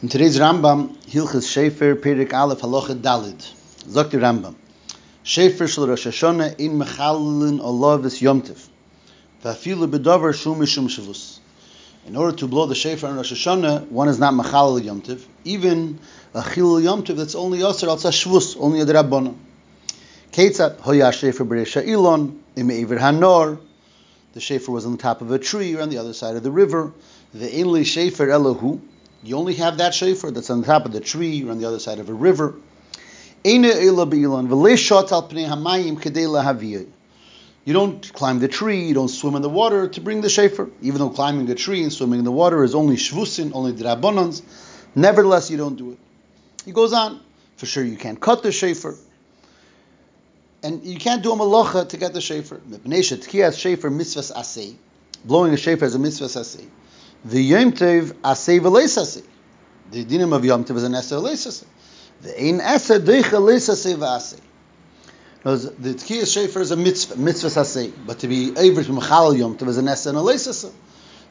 In today's Rambam, Hilchas Shefer, Perik Aleph, Halacha Dalid. Sagt der Rambam. Shefer shel Rosh Hashanah in mechalin olav es yomtiv. Vafilu bedover shum mishum shavus. In order to blow the Shefer on Rosh Hashanah, one is not mechalil yomtiv. Even a chilul yomtiv that's only yosser al shvus, only a drabbana. Ketzat hoya Shefer b'resha ilon, im eiver hanor. The Shefer was on the top of a tree or on the other side of the river. The inli Shefer elohu. You only have that shofar that's on the top of the tree or on the other side of a river. You don't climb the tree, you don't swim in the water to bring the shofar, even though climbing the tree and swimming in the water is only shvusin, only drabonans. Nevertheless, you don't do it. He goes on. For sure, you can't cut the shofar. And you can't do a malacha to get the shofar. Blowing a shofar is a mitzvah asay. The Yom asay v'leisasay. The dinim of Yom Tov is an asa v'leisasay. The ein asa deicha leisasay v'asay. The Tkiyas Shefer is a mitzvah, mitzvah asay, but to be able to Yom Tov is an asa and a leisasay.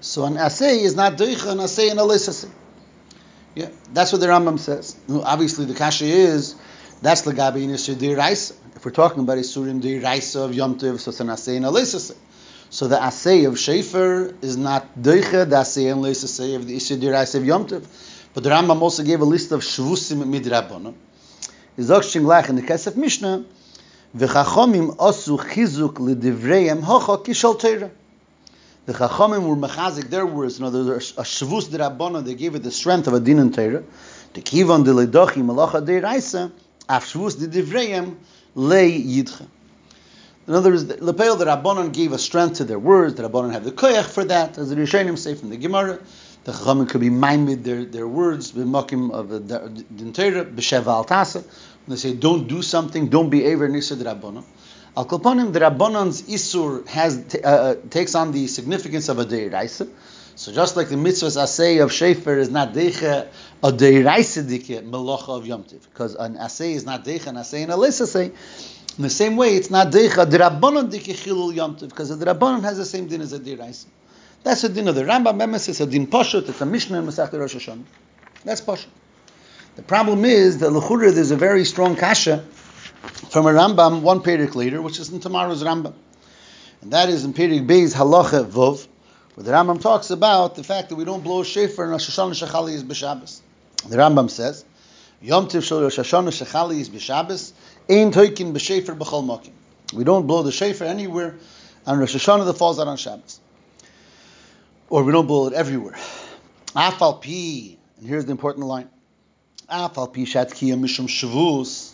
So an asay is not deicha, an asay and a leisasay. Yeah, that's what the Rambam says. Obviously, the kasha is that's the gabi in Yisur Raisa. If we're talking about Yisurim Dir Raisa of Yom Tov, so it's an asay and a leisasay. So the asay of Shefer is not doicha, the asay and leis asay of the Isha Dirais of Yom. But the Rambam also gave a list of shvusim midrabbanon. Izok shinglach in the Kesef Mishnah, v'chachomim osu chizuk l'divreim hocha kishal teira. The chachomim were mechazik their words, in other words, a shvus drabbana, they gave it the strength of a din and teira. The kivon de ledochi malacha deiraisa, af shvus de divreim le yidcha. In other words, the Rabbanon gave a strength to their words. The Rabbanon have the koyach for that, as the Rishonim say from the Gemara. The Chachamim could be maimed their, their words, b'makim of the Dintera, b'sheva al they say, don't do something, don't be aver nisa the Rabbanon. Al kolponim, the Rabbanon's isur has, t- uh, takes on the significance of a deiraisa. So just like the mitzvahs asay of shefer is not deicha, a deiraisa dike melacha of yomtiv. Because an asay is not deicha, an asay and a lis asay. In the same way, it's not deicha drabanon dikichilul yomtiv because the drabanon has the same din as a diraisa. That's the din of the Rambam Memes. It's a din pashut. It's a mishnah in Masechet Rosh Hashanah. That's pashut. The problem is that lechura there's a very strong kasha from a Rambam one period later, which is in tomorrow's Rambam, and that is in period Beis Halacha Vov, where the Rambam talks about the fact that we don't blow a shofar in Rosh Hashanah Shechali is b'Shabbos. The Rambam says, Yom Tiv Shel Rosh Hashanah Shechali is b'Shabbos. Ein toikin b'shefer b'chol mokim. We don't blow the shefer anywhere on Rosh Hashanah that falls out on Shabbos. Or we don't blow it everywhere. Afal pi, and here's the important line. Afal pi shatkiya mishum shavus,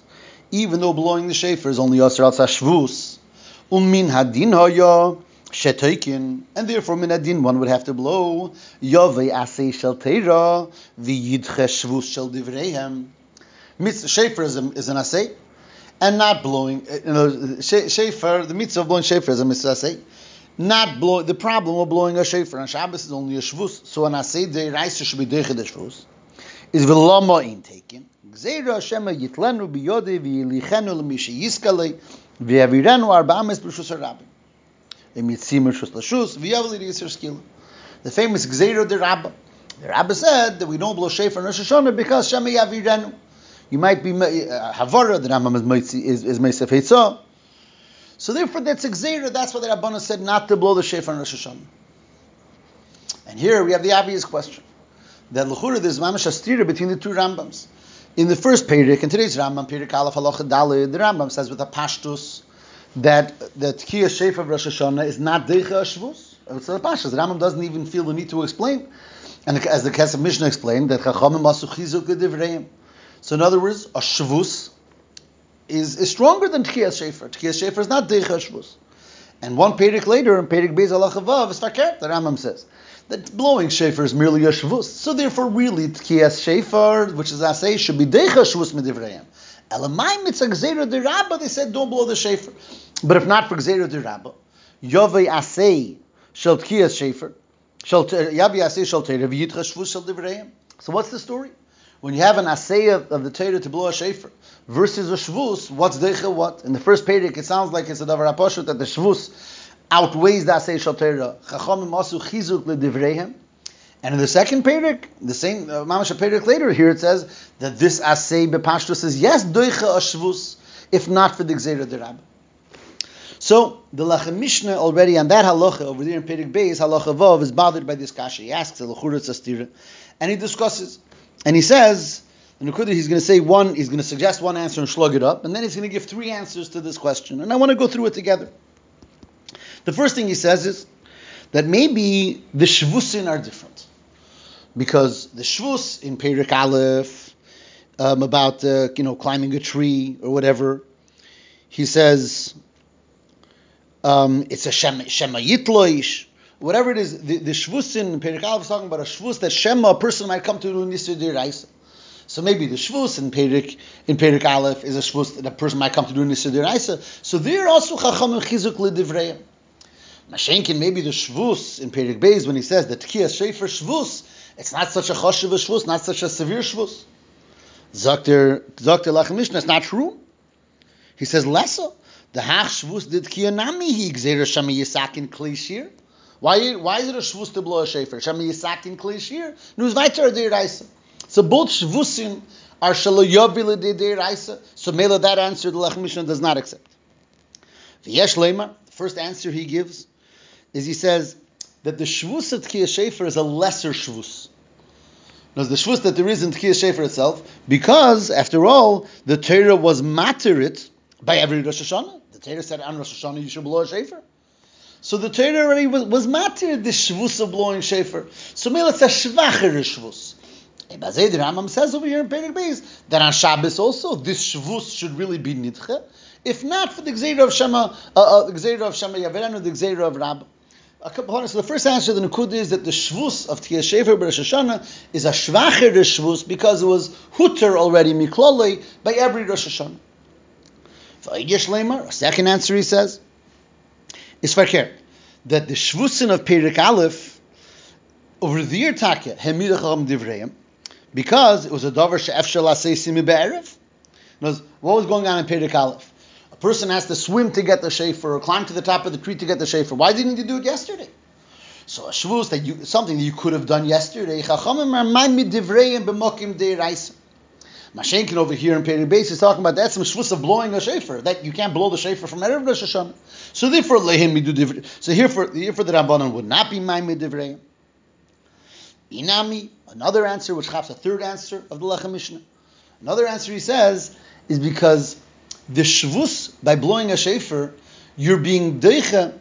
even though blowing the shefer is only yasser al shvus, umin hadin haya shetoikin, and therefore min hadin one would have to blow yovei asay shel teira v'yidche shvus shel divreihem. Shefer is, an asay, and not blowing. Uh, you know, shofar, the mitzvah of blowing shofar is a mitzvah say. Not blowing. The problem of blowing a shofar on Shabbos is only a shvus. So when I say the raisa should be deicha the shvus. Is v'lama in taken. Gzeira Hashem yitlenu biyode v'yilichenu l'misha yiskalei v'yavirenu arba'ames b'shus harabim. Emitzim b'shus l'shus v'yavli yisir skila. The famous Gzeira de Rabba. The Rabba said that we don't blow shofar on Rosh Hashanah because Shem yavirenu. You might be uh, Havara, the Rambam is is, is Meisef Heitzah. So therefore, that's Xera. That's what the Rabbana said not to blow the shofar on Rosh Hashanah. And here we have the obvious question that Lechura there's mamash astira between the two Rambams. In the first Perik, in today's Rambam, Perik Aleph Halacha Dalid, the Rambam says with a pashtus that that Kiyah Shofar of Rosh Hashanah is not Deicha Shvus. It's a pashtus. The Rambam doesn't even feel the need to explain. And as the Kesef Mishnah explained, that Chachamim Masu Chizuk. So in other words, a shvus is, is stronger than Tkiyas Shefer. Tkiyas Shefer is not Deicha Shvus. And one Perik later, in Perik Beis Alachavav, is Fakir, the Rambam says, that blowing Shefer is merely a Shvus. So therefore, really, Tkiyas Shefer, which is Asay, should be Deicha Shvus Medivrayim. Elamai Mitzah Gzeira de Rabba, they said, don't blow the Shefer. But if not for Gzeira de Rabba, Yovei Asay, Shel Tkiyas Shefer, Yavi Asay Shel Teira, V'yitcha Shvus Shel Divrayim. So what's the story? When you have an asay of, of the Torah to blow a shofar versus a shvus, what's deicha what? In the first period, it sounds like it's a davar aposhut that the shvus outweighs the asay shel Torah. Chachamim asu chizuk ledivreihem, And in the second Perik, the same uh, Mamash Perik later, here it says that this Asay Bepashto says, yes, Doicha Ashvus, if not for the Gzeira de Rabba. So the Lechem Mishnah already on that halacha over there in Perik Beis, halacha Vav, is bothered by this kasha. He asks a Lachura and he discusses, and he says, in Nukuda, he's going to say one, he's going to suggest one answer and slug it up, and then he's going to give three answers to this question. And I want to go through it together. The first thing he says is that maybe the shvusin are different. Because the shvus in Perik Aleph, um, about uh, you know climbing a tree or whatever, he says um, it's a shema, shema yitloish, whatever it is. The, the shvus in Perik Aleph is talking about a shvus that shema a person might come to do nisir diraisa. So maybe the shvus in Perik in Perik Aleph is a shvus that a person might come to do nisir diraisa. So there also chacham and chizuk lidivreim. Mashenkin, maybe the shvus in Perik Beis when he says that tkiyas shefer shvus, it's not such a choshev shvus, not such a severe shvus. Zakter Zakter Lechem Mishnah, it's not true. He says lesser. The hach shvus did kiyanami he gzeira shami yisakin klishir. Why, why is it a shvus to blow a shefer? Shami yisakin klishir. Nus weiter der. So both shvusim are shaloyavile de der. So mela that answer the Lechem Mishnah does not accept. V'yesh leimar, the first answer he gives is he says that the shvus of Tkiyah Shefer is a lesser shvus. Now, the shvus that there is in Tkiyah Shefer itself, because, after all, the Torah was materit by every Rosh Hashanah. The Torah said on Rosh Hashanah you should blow a Shefer. So the Torah already was, was the shvus of blowing Shefer. So maybe it's a shvacher shvus. Bazay the Rambam says over here in Perek Beis that on Shabbos also this shvus should really be nidche, if not for the Gzeira of Shema, uh, uh, the Gzeira of Shema Yaveran or the Gzeira of Rabbah a couple of, So the first answer to the Nakud is that the Shvus of Tkiyah Shefer Rosh Hashanah is a Shvacher Shvus because it was Hutter already Miklole by every Rosh Hashanah. A second answer he says, is Farker, that the Shvusin of Perik Aleph over the year Takya, Hemidacham Divreim, because it was a Dover She'ef Shel Asei Simi Be'erev. What was going on in Perik Aleph? A person has to swim to get the shafer or climb to the top of the tree to get the shafer. Why didn't you do it yesterday? So a shvus that you something that you could have done yesterday. Chachamim are man midivreim b'mokim. Mashenkin over here in Peri Base is talking about that's some shvus of blowing a shafer that you can't blow the shafer from erev Rosh Hashanah. So therefore lehim midu divrei. So here for here for the Rabbanon would not be my midivreim. Inami, another answer which has a third answer of the Lechem Mishnah. Another answer he says is because the shvus by blowing a shofar, you're being deicha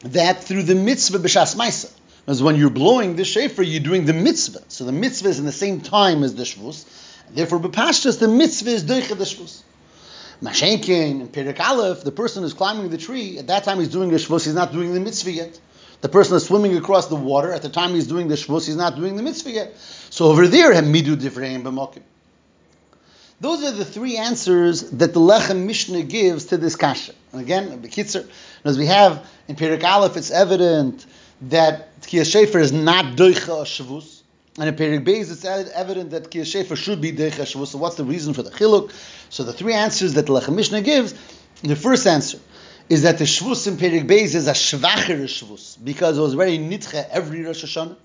that through the mitzvah b'shas ma'isa. Because when you're blowing the shofar, you're doing the mitzvah. So the mitzvah is in the same time as the shvus. Therefore, b'pashtas, the mitzvah is deicha the shvus. Mashenkin and Perik Aleph, the person who's climbing the tree, at that time he's doing the shvus, he's not doing the mitzvah yet. The person is swimming across the water, at the time he's doing the shvus, he's not doing the mitzvah yet. So over there, have midu different b'mokim. Those are the three answers that the Lechem Mishnah gives to this kasha. And again, Bekitzer, as we have in Perik Aleph, it's evident that Tkiyah Shefer is not Doicha Shavus. And in Perik Beis, it's evident that Tkiyah Shefer should be Shavus. So what's the reason for the Chiluk? So the three answers that the Lechem Mishnah gives, the first answer is that the Shavus in Perik Beis is a Shvacher Shavus, because it was very Nitche every Rosh Hashanah.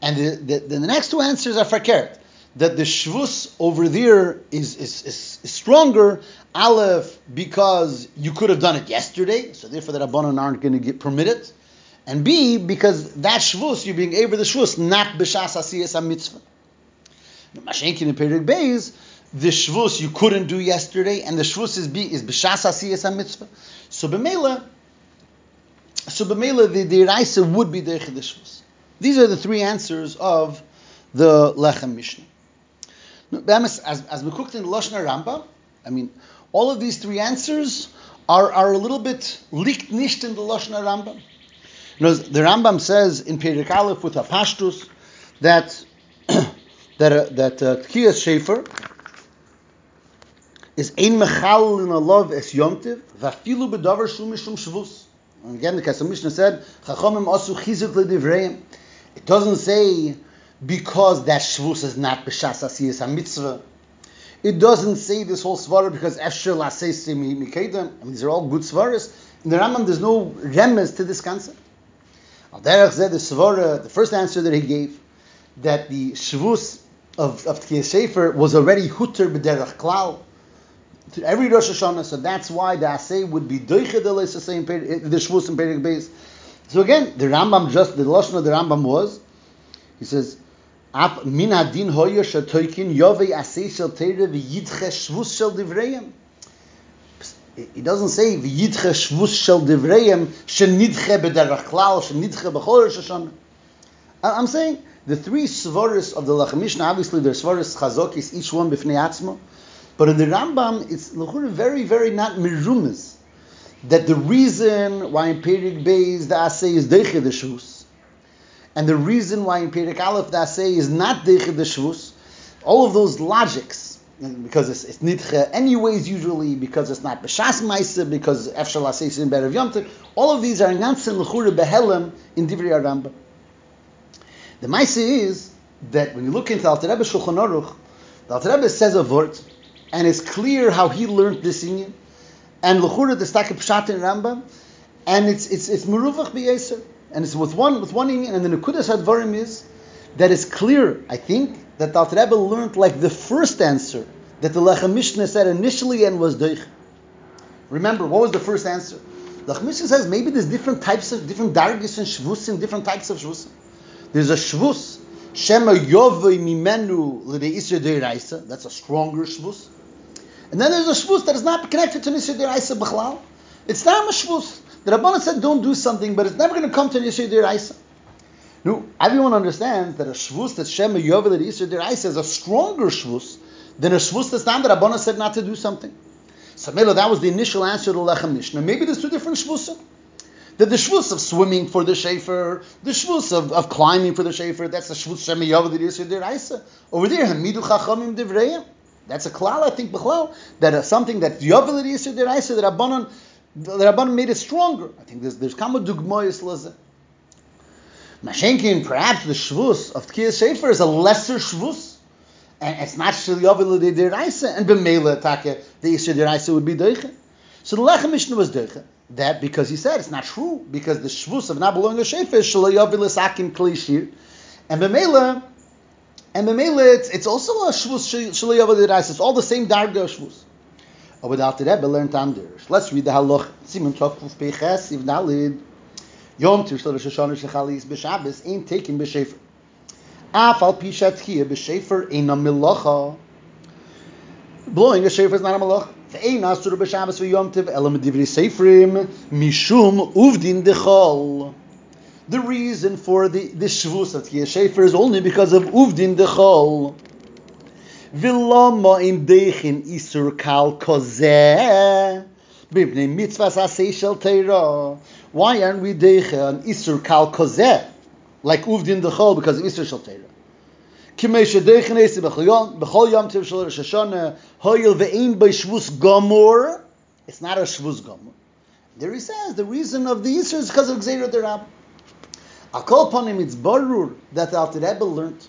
And the, the, the next two answers are Fakert that the shvus over there is, is, is, is, stronger. Aleph, because you could have done it yesterday, so therefore the Rabbanon aren't going to get permitted. And B, because that shvus, you're being able the shvus, not b'shas asiyas mitzvah. Mashenkin in Perik Beis, the shvus you couldn't do yesterday, and the shvus is, B, is b'shas asiyas mitzvah. So b'mela, so b'mela, the, the Raisa would be the shvus. These are the three answers of the Lechem Mishnah. As, as we cooked in the Lashon Rambam, I mean, all of these three answers are, are a little bit leaked nicht in the Lashon Rambam. You know, the Rambam says in Perik Aleph with Apashtus that that uh, that uh, Tkiyas Shefer is ein mechal in a love es yomtiv vafilu bedavar shum mishum shvus. And again, the Kesef Mishnah said, Chachamim asu chizuk ledivreim. It doesn't say because that shvus is not b'shas asiyas a mitzvah. It doesn't say this whole svara because efshel asesim mikedem. I mean, these are all good svaras. In the Rambam, there's no remes to this concept. Al derech the svara, uh, the first answer that he gave, that the shvus of of Tkiyah Sefer was already hutter b'derech klal to every Rosh Hashanah, so that's why the Asay would be doiche the eh, the shvus in Perik Beis. So again, the Rambam just the lashon of the Rambam was, he says, min adin hoyer shatoikin yovei asay shel teire v'yidche shvus shel divreim. He doesn't say v'yidche shvus shel divreim shenidche b'derach klal shenidche b'chol Rosh I'm saying the three svaris of the Lechem Mishnah, obviously they're svaris chazokis, each one b'fnei atzmo. But in the Rambam, it's very, very not mirumas that the reason why in Perik Beis the Asay is Deiche the Shvus, and the reason why in Perik Aleph the Asay is not Deiche the Shvus, all of those logics, because it's, it's anyways usually, because it's not B'Shas Maisa, because Efshal Asay is in Berev Yom all of these are Gansen L'chura Behelem in Divrei Rambam. The Maisa is that when you look into Alter Rebbe Shulchan Aruch, the Alter Rebbe says a word, and it's clear how he learned this union and lechura the stak pshat in Rambam, and it's it's it's meruvach b'yeser, and it's with one with one inyan, and the nekudas hadvarim is that is clear. I think that the Alter Rebbe learned like the first answer that the Lechem Mishnah said initially and was doich. Remember, what was the first answer? The Lechem Mishnah says maybe there's different types of different dargis and shvusim, different types of shvusim. There's a shvus shema yovei mimenu deiraisa. That's a stronger shvus. And then there's a shvus that is not connected to Nisir Diraisa B'chlal. It's not a shvus. The Rabbanah said don't do something, but it's never going to come to Nisir Diraisa. No, everyone understands that a shvus that Shema Yovel Nisir Diraisa is a stronger shvus than a shvus that's not that Rabbanah said not to do something. So Mela, that was the initial answer to Lechem Mishnah. Maybe there's two different shvusim. That the shvus of swimming for the shafer, the shvus of, of climbing for the shafer, that's the shvus Shema Yovel Nisir Diraisa. Over there, Hamidu Chachamim Divreyim. That's a klal, I think, b'chlal, that is something that yovel yisur deraisa, that Rabbanon, the Rabbanon made it stronger. I think there's there's kama dugmoyis laze. Mashenkin, perhaps the shvus of Tkiyah Sefer is a lesser shvus, and it's not shel yovel deraisa, and b'meila take the yisur deraisa would be deiche. So the Lechem Mishnah was deiche. That because he said it's not true because the shvus of not belonging to Shefer is shel yovel sakim klishir, and b'meila and Memele, it's, it's also a Shvus Shalei Avodah It's all the same Darga Shvus. Aber der Alte Rebbe learned. Let's read the Halach. Simon Tov Kuf Peches, Iv Nalid. Yom Shal Rosh Hashanah Shechalis B'Shabbos ain't taken B'Shefer. Af al Pishat Chia B'Shefer ain't a Milocha. Blowing a Shefer is not a Milocha. Ve'ein Asur B'Shabbos V'Yom Tiv Elam Divri Seferim Mishum Uvdin Dechol. The reason for the, the Shvus of Tkiyah is only because of Uvdin Dechol. V'lama in Dechin Isur Kal Kozeh. Teira. Why aren't we deicha on isur kal kozeh like uvdin dechol because of isur shel teira? Kimei shedeichen esi b'chol yom tiv shel Rosh Hashanah hoyel ve'ein by gomor. It's not a shvus gomor. There he says the reason of the isur is because of gzeirah derab. Akol upon him, it's barur that the Alter Rebbe learned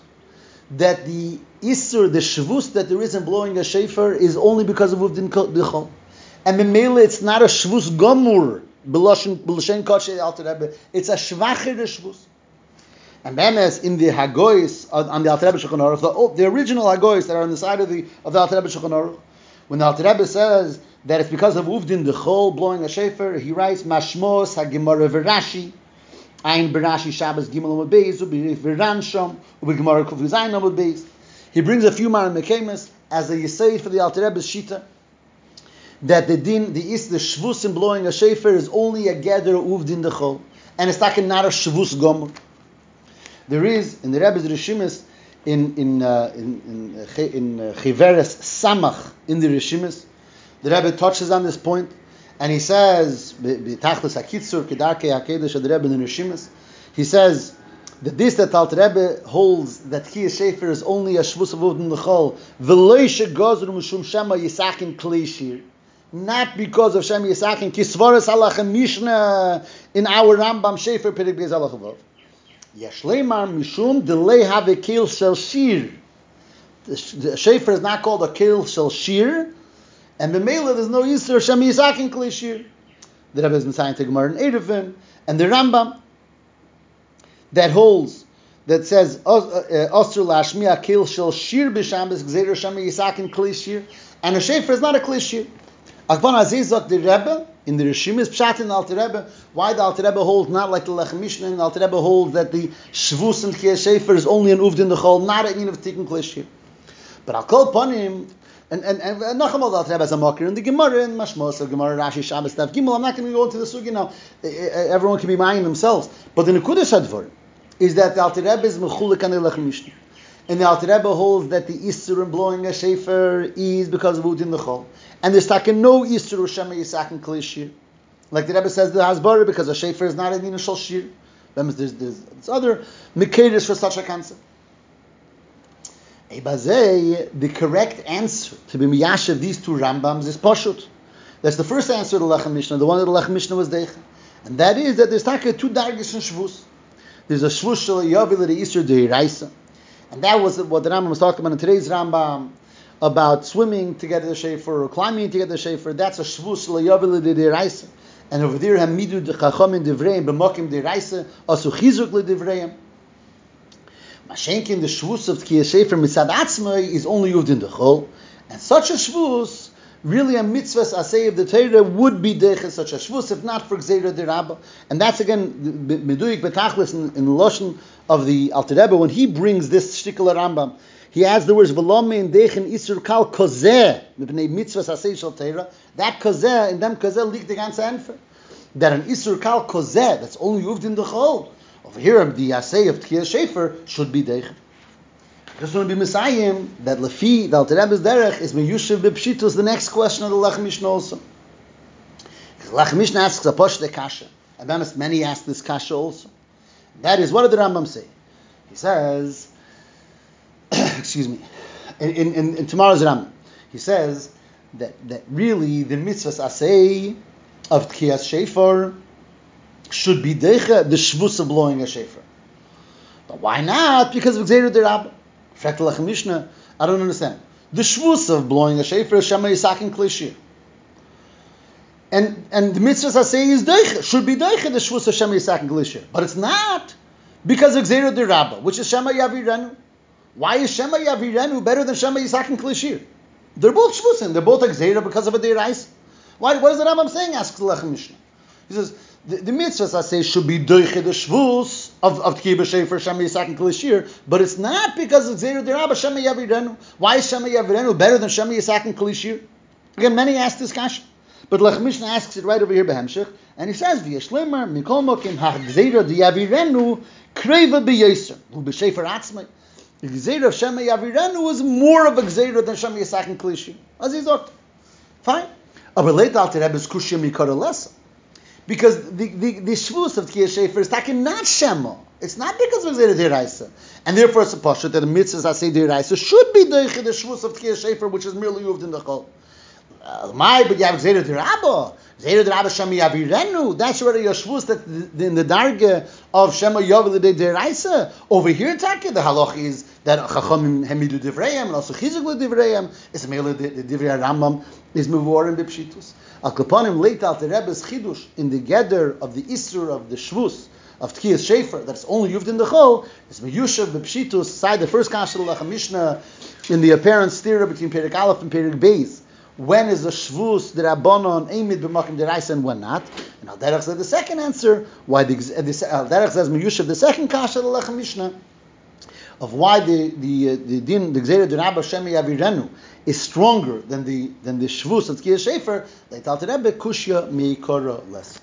that the isur, the shvus that there is in blowing a shofar is only because of uvdin dichol. And memele, it's not a shvus gomur, b'lashen koshe Alter Rebbe. It's a shvacher shvus. And then as in the Hagois on the Alter Rebbe Shulchan Aruch, the, oh, the original Hagois that are on the side of the of the Alter Rebbe Shulchan Aruch, when the Alter Rebbe says that it's because of uvdin dichol blowing a shofar, he writes mashmos hagimara v'rashi Ein Berashi Shabbos Gimel Amud Beis, Ubi Viranshom, Ubi Gemara Kuf Zayin Amud Beis. He brings a few Maran Mekemes as a Yisayid for the Alter Rebbe's Shita, that the din, the is, the shvus in blowing a shefer is only a gather uvdin dechol, and it's not a shvus gom. There is in the Rebbe's Rishimis in in uh, in in, uh, in uh, Chiveres Samach in the Rishimis, the Rebbe touches on this point and he says, "B'tachlis hakitzur kedarkei hakedesh adrebe nenishimis." He says that this that Alter Rebbe holds that Kiyah Shefer is only a shvus of Udin L'chol, v'loishe gozru mishum shema yisakim kleishir. Not because of Shem Yisakim, kisvaris halachem Mishnah in our Rambam Shefer Perik Beis Halachavov. Yeshleimar mishum delay have kil shel shir. The Shefer is not called a kil shel shir, and B'meila, there's no Yisr Shem Yisakin Klishir. The Rebbe been saying to Gemara in Erevin, and the Rambam. that holds that says uh, uh, Osir Lashmiya Kil Shel Shir B'Shambis Gzeir Shema Yisakin Kli Shir, and a shefer is not a Kli Shir. Akban Azizot the Rebbe in the Rishim is Pshat in the Alter Rebbe. Why the Alter Rebbe holds not like the Lechem Mishnah, and the Alter Rebbe holds that the Shvus and Chiyah Shefer is only an Uvd in the Chol, not a in of Tikkun Klishir. But I'll call upon him and and and Nachamol Alter Rebbe as a mocker in the Gemara and Mashmos, Gemara Rashi Shabbos Stav Gimel. I'm not going to go into the sugi now. Everyone can be minding themselves. But the Nekudah Shadvar is that the Alter Rebbe is mechulik on the Lechem Mishnah. And the Alter Rebbe holds that the Isser in blowing a Shefer is because of Udin the Chol. And there's taken no of Shema Yisak and Klishir. Like the Rebbe says, the Hasbara, because a Shefer is not a Dina Shal Shir. There's, there's, there's other Mekadis for such a concept. The correct answer to be Miyashav these two Rambams is Pashut. That's the first answer to the Lechem Mishnah, the one that the Lechem Mishnah was Deicha. And that is that there's taka two dargis in Shavuos. There's a Shavuos Shal Yavil Easter Deiraisa. And that was what the Rambam was talking about in today's Rambam about swimming to get the Shefer or climbing to get the Shefer. That's a Shavuos Shal Yavil the And over there, Hamidu de Chacham Devreim, B'mokim Deiraisa, Asu Chizuk Le Devreim. Mashenkin, the shvus of Tkiyah Shefer Mitzad Atzmai is only used in the Chol. And such a shvus, really a mitzvah asay of the Torah would be deches such a shvus, if not for Gzeira de Rabba. And that's again, Meduyik Betachlis in, in the Lashon of the Alter Rebbe, when he brings this shtikal Rambam, he adds the words V'lom in dechen isur kal kozeh mipnei mitzvah asay shal Torah. That kozeh, in them kozeh liegt the ganze Enfer. That an isur kal kozeh, that's only used in the Chol. Over here, the Yasei of Tkiyah Shefer should be Deich. Just want to be Messiah that Lefi, the Alter Derech, is Meyushiv B'Pshitus, the next question of the Lech Mishnah also. Lech Mishnah asks a Posh de Kasha. And many ask this Kasha also. That is, what did the Rambam say? He says, excuse me, in, in, in tomorrow's Ram, he says that, that really the mitzvahs asay of Tkiyas Shefer should be decha the shvus of blowing a shefer. But why not? Because of Gzeir de Rabba. Mishnah, I don't understand. The shvus of blowing a shefer is Shema Yisakin Klishir. And and the mitzvah I say is deicha, should be deicha the shvus of Shema Yisakin Klishir. But it's not. Because of Gzeir de Rabba, which is Shema Yavirenu. Why is Shema Yavirenu better than Shema Yisakin Klishir? They're both shvusim. They're both Gzeira because of a deirais. Why? What is the Rambam saying? Asks the Lechem Mishnah. He says the, the mitzvahs I say should be doiche the shvus of of tkibah shefer shema yisak and klishir, but it's not because of zeir derabah shema yavirenu. Why is shema yavirenu better than shema yisak and klishir? Again, many ask this question, but Lech Mishnah asks it right over here behemshich, and he says v'yeshlemer mikol mokim ha'gzeira diyavirenu kreva b'yeser hu b'shefer atzmai. The gzeira of shema yavirenu was more of a gzeira than shema yisak and klishir. As he's Fine. Aber later Alter Rebbe's kushya mikara lesa because the the, the shvus of Tkiyah Shefer is taking not Shema. It's not because of Zera Diraisa. And therefore it's a pasha that the mitzvahs I say Diraisa should be the, shvus of Tkiyah Shefer, which is merely used in the Chol. Uh, my, but you have Zera Dirabba. Zera Dirabba Shema Yavirenu. That's already that in the darga of Shema Yavel Diraisa. Over here, Taka, the halach is that Chachamim Hemidu Divrayim and also Chizuk Divrayim. It's merely the, Divrei Rambam is Muvor and Bipshitus. Al Kapanim late out the Rebbe's Chidush in the gather of the Isur of the Shvus of Tkiyas Shefer that's only used in the Chol is Meyushav Bepshitus side the first Kashal Mishnah in the apparent stira between Perik Aleph and Perik Beis. When is a Shvus the Rabbanon Eimid B'Makim Deraisa and when not? And Al Derech said the second answer why the Al Derech says Meyushav the second Kashal Lach Mishnah of why the the uh, the din the Gzeira Dunabba Shemi Yavirenu is stronger than the than the Shvus of Tkiyah Shefer, they tell the Rebbe Kushya Meikora less.